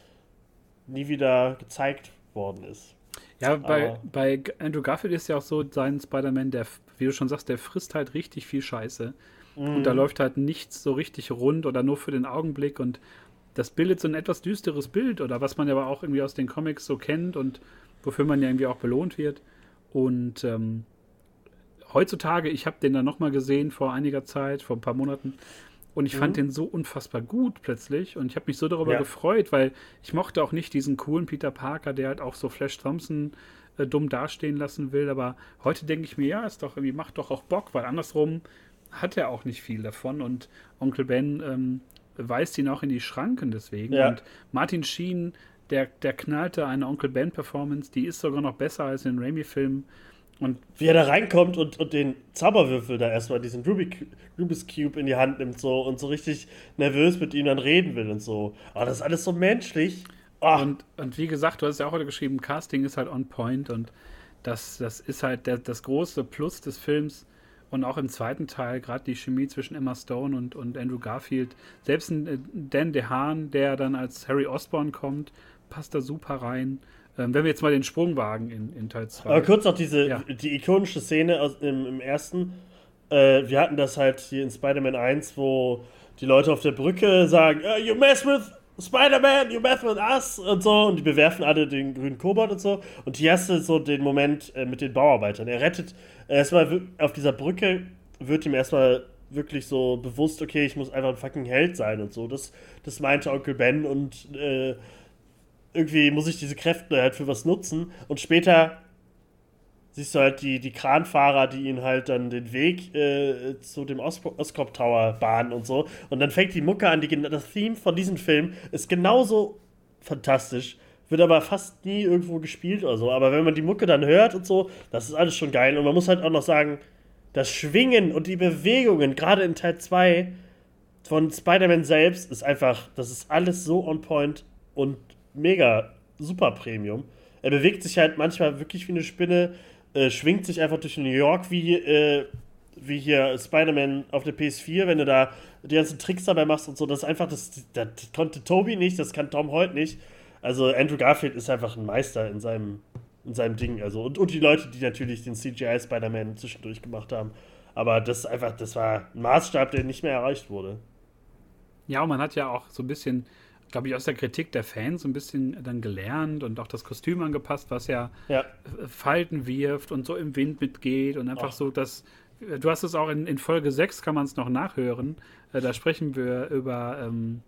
nie wieder gezeigt worden ist. Ja, bei, bei Andrew Garfield ist ja auch so, sein Spider-Man, der, wie du schon sagst, der frisst halt richtig viel Scheiße. Mhm. Und da läuft halt nichts so richtig rund oder nur für den Augenblick und das bildet so ein etwas düsteres Bild oder was man aber auch irgendwie aus den Comics so kennt und wofür man ja irgendwie auch belohnt wird. Und ähm, heutzutage, ich habe den dann nochmal gesehen vor einiger Zeit, vor ein paar Monaten. Und ich mhm. fand den so unfassbar gut plötzlich. Und ich habe mich so darüber ja. gefreut, weil ich mochte auch nicht diesen coolen Peter Parker, der halt auch so Flash Thompson äh, dumm dastehen lassen will. Aber heute denke ich mir, ja, ist doch irgendwie, macht doch auch Bock, weil andersrum hat er auch nicht viel davon und Onkel Ben ähm, weist ihn auch in die Schranken deswegen. Ja. Und Martin Sheen, der, der knallte eine Onkel Ben-Performance, die ist sogar noch besser als in Raimi-Filmen. Und wie er da reinkommt und, und den Zauberwürfel da erstmal, diesen Rubik, Rubik's Cube in die Hand nimmt so und so richtig nervös mit ihm dann reden will und so. Aber das ist alles so menschlich. Oh. Und, und wie gesagt, du hast ja auch heute geschrieben, Casting ist halt on point und das, das ist halt der, das große Plus des Films und auch im zweiten Teil, gerade die Chemie zwischen Emma Stone und, und Andrew Garfield. Selbst äh, Dan DeHaan, der dann als Harry Osborn kommt, passt da super rein. Ähm, wenn wir jetzt mal den Sprung wagen in, in Teil 2. Aber kurz noch diese, ja. die ikonische Szene aus, im, im ersten. Äh, wir hatten das halt hier in Spider-Man 1, wo die Leute auf der Brücke sagen, uh, you mess with Spider-Man, you mess with us und so und die bewerfen alle den grünen Kobold und so und hier hast du so den Moment äh, mit den Bauarbeitern. Er rettet erstmal auf dieser Brücke wird ihm erstmal wirklich so bewusst, okay, ich muss einfach ein fucking Held sein und so. Das, das meinte Onkel Ben und äh, irgendwie muss ich diese Kräfte halt für was nutzen und später siehst du halt die, die Kranfahrer, die ihn halt dann den Weg äh, zu dem Os Oscorp Tower bahnen und so. Und dann fängt die Mucke an, die, das Theme von diesem Film ist genauso fantastisch, wird aber fast nie irgendwo gespielt oder so. Aber wenn man die Mucke dann hört und so, das ist alles schon geil. Und man muss halt auch noch sagen, das Schwingen und die Bewegungen, gerade in Teil 2 von Spider-Man selbst, ist einfach, das ist alles so on point und mega super Premium. Er bewegt sich halt manchmal wirklich wie eine Spinne äh, schwingt sich einfach durch New York wie, äh, wie hier Spider-Man auf der PS4, wenn du da die ganzen Tricks dabei machst und so. Das ist einfach, das, das konnte Toby nicht, das kann Tom heute nicht. Also Andrew Garfield ist einfach ein Meister in seinem, in seinem Ding. Also, und, und die Leute, die natürlich den CGI Spider-Man zwischendurch gemacht haben. Aber das ist einfach, das war ein Maßstab, der nicht mehr erreicht wurde. Ja, und man hat ja auch so ein bisschen glaube ich, aus der Kritik der Fans so ein bisschen dann gelernt und auch das Kostüm angepasst, was ja, ja. Falten wirft und so im Wind mitgeht und einfach Och. so, dass du hast es auch in, in Folge 6, kann man es noch nachhören. Äh, da sprechen wir über, ähm,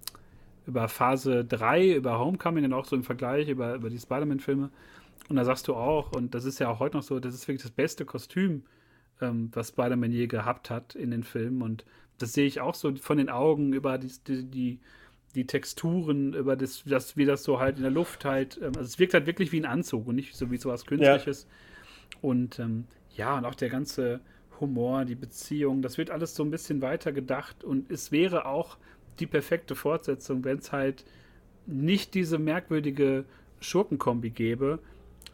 über Phase 3, über Homecoming und auch so im Vergleich über, über die Spider-Man-Filme. Und da sagst du auch, und das ist ja auch heute noch so, das ist wirklich das beste Kostüm, ähm, was Spider-Man je gehabt hat in den Filmen. Und das sehe ich auch so von den Augen über die, die, die die Texturen, über das, das, wie das so halt in der Luft halt, ähm, also es wirkt halt wirklich wie ein Anzug und nicht so wie sowas Künstliches. Ja. Und ähm, ja, und auch der ganze Humor, die Beziehung, das wird alles so ein bisschen weiter gedacht und es wäre auch die perfekte Fortsetzung, wenn es halt nicht diese merkwürdige Schurkenkombi gäbe,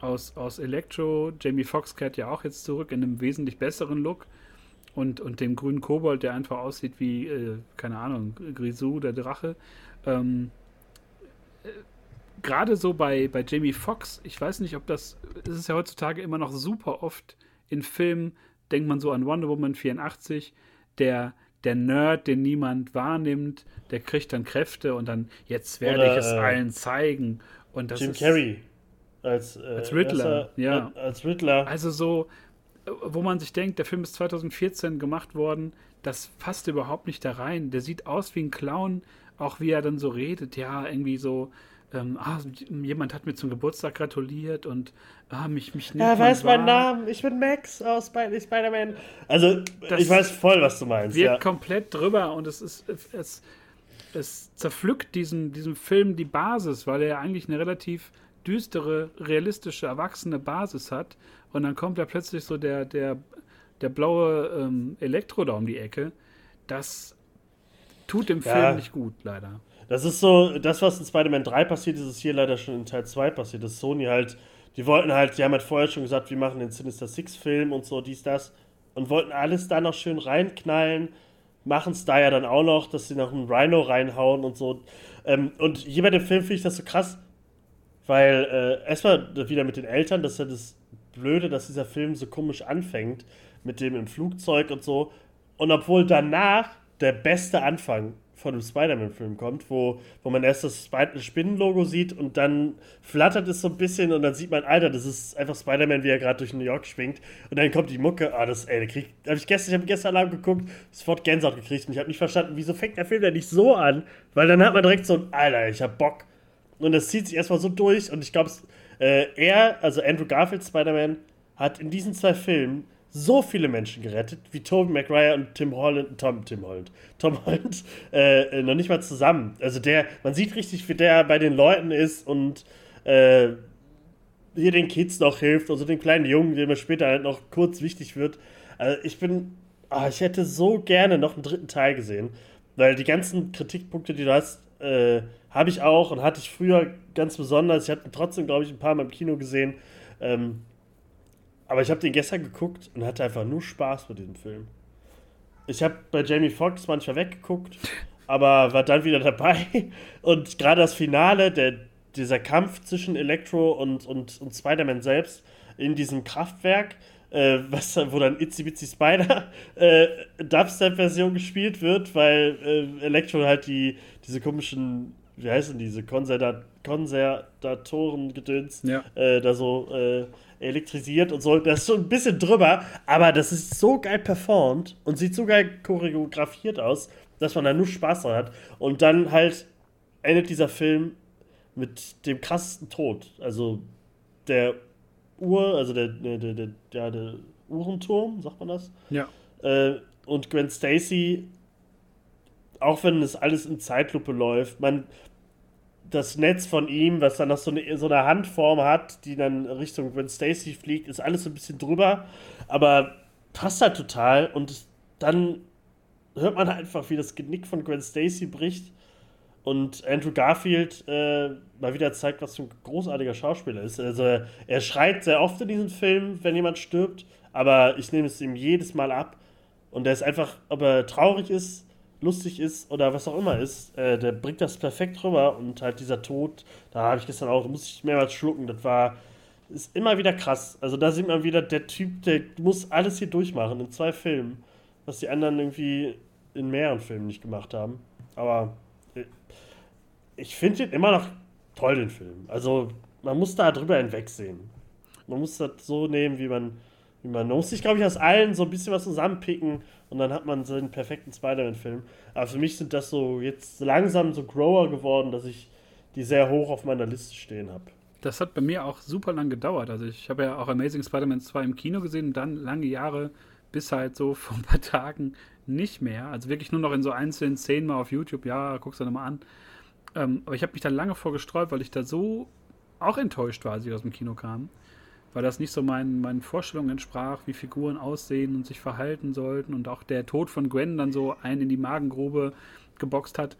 aus, aus Electro. Jamie Foxx kehrt ja auch jetzt zurück in einem wesentlich besseren Look. Und, und dem grünen Kobold, der einfach aussieht wie, äh, keine Ahnung, Grisou, der Drache. Ähm, äh, Gerade so bei, bei Jamie Foxx, ich weiß nicht, ob das, es ist ja heutzutage immer noch super oft in Filmen, denkt man so an Wonder Woman 84, der, der Nerd, den niemand wahrnimmt, der kriegt dann Kräfte und dann, jetzt werde Oder, ich es äh, allen zeigen. Und das Jim ist, Carrey als, äh, als Riddler, ja. Als Riddler. Also so, wo man sich denkt, der Film ist 2014 gemacht worden, das passt überhaupt nicht da rein. Der sieht aus wie ein Clown, auch wie er dann so redet, ja, irgendwie so, ähm, ah, jemand hat mir zum Geburtstag gratuliert und ah, mich, mich nimmt Er weiß meinen Namen, ich bin Max aus Spider-Man. Also, das ich weiß voll, was du meinst. Wird ja. komplett drüber und es ist, es, es zerpflückt diesen, diesem Film die Basis, weil er eigentlich eine relativ düstere, realistische, erwachsene Basis hat. Und dann kommt da plötzlich so der, der, der blaue ähm, Elektro da um die Ecke. Das tut dem ja. Film nicht gut, leider. Das ist so, das, was in Spider-Man 3 passiert ist, ist hier leider schon in Teil 2 passiert. Das Sony halt, die wollten halt, die haben halt vorher schon gesagt, wir machen den Sinister Six-Film und so, dies, das. Und wollten alles da noch schön reinknallen. Machen es da ja dann auch noch, dass sie noch einen Rhino reinhauen und so. Ähm, und hier bei dem Film finde ich das so krass, weil äh, erstmal wieder mit den Eltern, das ist ja das Blöde, dass dieser Film so komisch anfängt, mit dem im Flugzeug und so. Und obwohl danach der beste Anfang von einem Spider-Man-Film kommt, wo, wo man erst das Spinnenlogo sieht und dann flattert es so ein bisschen und dann sieht man, Alter, das ist einfach Spider-Man, wie er gerade durch New York schwingt. Und dann kommt die Mucke, ah, das, ey, krieg, hab ich gestern, ich habe gestern Alarm geguckt, sofort Gänsehaut gekriegt und ich habe nicht verstanden, wieso fängt der Film denn nicht so an? Weil dann hat man direkt so ein, Alter, ich hab Bock. Und das zieht sich erstmal so durch und ich glaube, äh, er, also Andrew Garfield Spider-Man, hat in diesen zwei Filmen so viele Menschen gerettet, wie Tobey Maguire und Tim Holland, Tom, Tim Holland, Tom Holland, äh, noch nicht mal zusammen. Also der, man sieht richtig, wie der bei den Leuten ist und äh, hier den Kids noch hilft, also den kleinen Jungen, dem er später halt noch kurz wichtig wird. Also ich bin, oh, ich hätte so gerne noch einen dritten Teil gesehen, weil die ganzen Kritikpunkte, die du hast, äh, habe ich auch und hatte ich früher ganz besonders. Ich hatte trotzdem, glaube ich, ein paar Mal im Kino gesehen. Ähm, aber ich habe den gestern geguckt und hatte einfach nur Spaß mit diesem Film. Ich habe bei Jamie Foxx manchmal weggeguckt, aber war dann wieder dabei. Und gerade das Finale, der, dieser Kampf zwischen Electro und, und, und Spider-Man selbst in diesem Kraftwerk, äh, was, wo dann Itzy Bitsy Spider äh, Dubstep-Version gespielt wird, weil äh, Electro halt die, diese komischen, wie heißen diese, Konzertatoren-Gedöns ja. äh, da so äh, elektrisiert und so. Das ist schon ein bisschen drüber, aber das ist so geil performt und sieht so geil choreografiert aus, dass man da nur Spaß dran hat. Und dann halt endet dieser Film mit dem krassesten Tod. Also der Uhr, also der, der, der, der, der, der Uhrenturm, sagt man das? Ja. Äh, und Gwen Stacy, auch wenn es alles in Zeitlupe läuft, man, das Netz von ihm, was dann noch so eine, so eine Handform hat, die dann Richtung Gwen Stacy fliegt, ist alles so ein bisschen drüber, aber passt halt total. Und dann hört man einfach, wie das Genick von Gwen Stacy bricht. Und Andrew Garfield äh, mal wieder zeigt, was für ein großartiger Schauspieler ist. Also er schreit sehr oft in diesem Film, wenn jemand stirbt, aber ich nehme es ihm jedes Mal ab. Und er ist einfach, ob er traurig ist, lustig ist oder was auch immer ist, äh, der bringt das perfekt rüber und halt dieser Tod, da habe ich gestern auch, muss ich mehrmals schlucken, das war, ist immer wieder krass. Also da sieht man wieder, der Typ, der muss alles hier durchmachen in zwei Filmen, was die anderen irgendwie in mehreren Filmen nicht gemacht haben. Aber äh, ich finde ihn immer noch toll, den Film. Also man muss da drüber hinwegsehen. Man muss das so nehmen, wie man, man, muss sich, glaube ich, aus allen so ein bisschen was zusammenpicken und dann hat man so einen perfekten Spider-Man-Film. Aber für mich sind das so jetzt langsam so Grower geworden, dass ich die sehr hoch auf meiner Liste stehen habe. Das hat bei mir auch super lang gedauert. Also ich habe ja auch Amazing Spider-Man 2 im Kino gesehen und dann lange Jahre bis halt so vor ein paar Tagen nicht mehr. Also wirklich nur noch in so einzelnen Szenen mal auf YouTube. Ja, guck's dir nochmal an. Ähm, aber ich habe mich da lange vorgestreut, weil ich da so auch enttäuscht war, als ich aus dem Kino kam weil das nicht so meinen, meinen Vorstellungen entsprach, wie Figuren aussehen und sich verhalten sollten und auch der Tod von Gwen dann so einen in die Magengrube geboxt hat.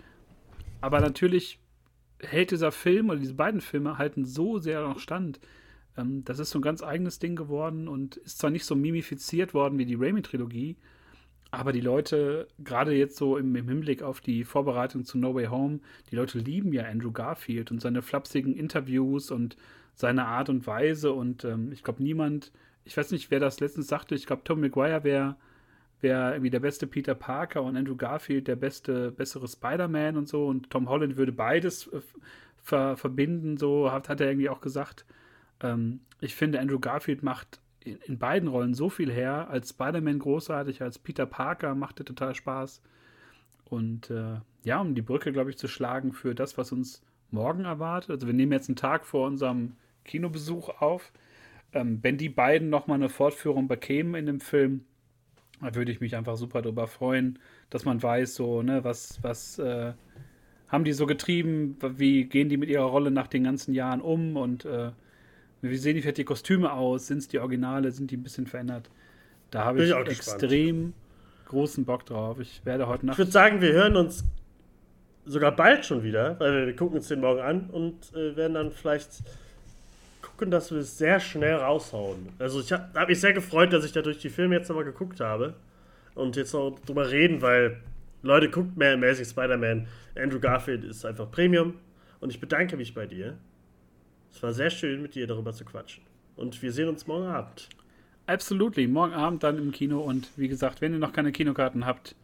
Aber natürlich hält dieser Film oder diese beiden Filme halten so sehr noch stand, Ähm, das ist so ein ganz eigenes Ding geworden und ist zwar nicht so mimifiziert worden wie die Raimi-Trilogie, aber die Leute, gerade jetzt so im, im, Hinblick auf die Vorbereitung zu No Way Home, die Leute lieben ja Andrew Garfield und seine flapsigen Interviews und seine Art und Weise. Und ähm, ich glaube, niemand, ich weiß nicht, wer das letztens sagte, ich glaube, Tom McGuire wäre wär irgendwie der beste Peter Parker und Andrew Garfield der beste, bessere Spider-Man und so. Und Tom Holland würde beides äh, ver verbinden, so hat, hat er irgendwie auch gesagt. Ähm, ich finde, Andrew Garfield macht in, in, beiden Rollen so viel her. Als Spider-Man großartig, als Peter Parker machte total Spaß. Und äh, ja, um die Brücke, glaube ich, zu schlagen für das, was uns morgen erwartet. Also wir nehmen jetzt einen Tag vor unserem Kinobesuch auf. Ähm, wenn die beiden nochmal eine Fortführung bekämen in dem Film, da würde ich mich einfach super darüber freuen, dass man weiß, so, ne, was, was äh, haben die so getrieben, wie gehen die mit ihrer Rolle nach den ganzen Jahren um und äh, wie sehen die, die Kostüme aus? Sind es die Originale? Sind die ein bisschen verändert? Da habe ich, ich extrem großen Bock drauf. Ich werde heute Nacht. Ich würde sagen, wir hören uns sogar bald schon wieder, weil wir gucken uns den morgen an und äh, werden dann vielleicht gucken, dass wir es sehr schnell raushauen. Also ich habe hab mich sehr gefreut, dass ich dadurch die Filme jetzt nochmal geguckt habe und jetzt noch drüber reden, weil Leute, guckt mehr Amazing Spider-Man. Andrew Garfield ist einfach Premium und ich bedanke mich bei dir. Es war sehr schön, mit dir darüber zu quatschen. Und wir sehen uns morgen Abend. Absolutely. Morgen Abend dann im Kino. Und wie gesagt, wenn ihr noch keine Kinokarten habt,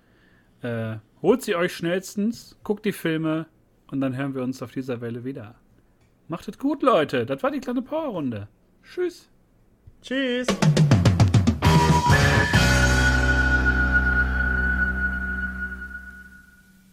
äh, holt sie euch schnellstens, guckt die Filme und dann hören wir uns auf dieser Welle wieder. Macht es gut, Leute. Das war die kleine Powerrunde. Tschüss. Tschüss.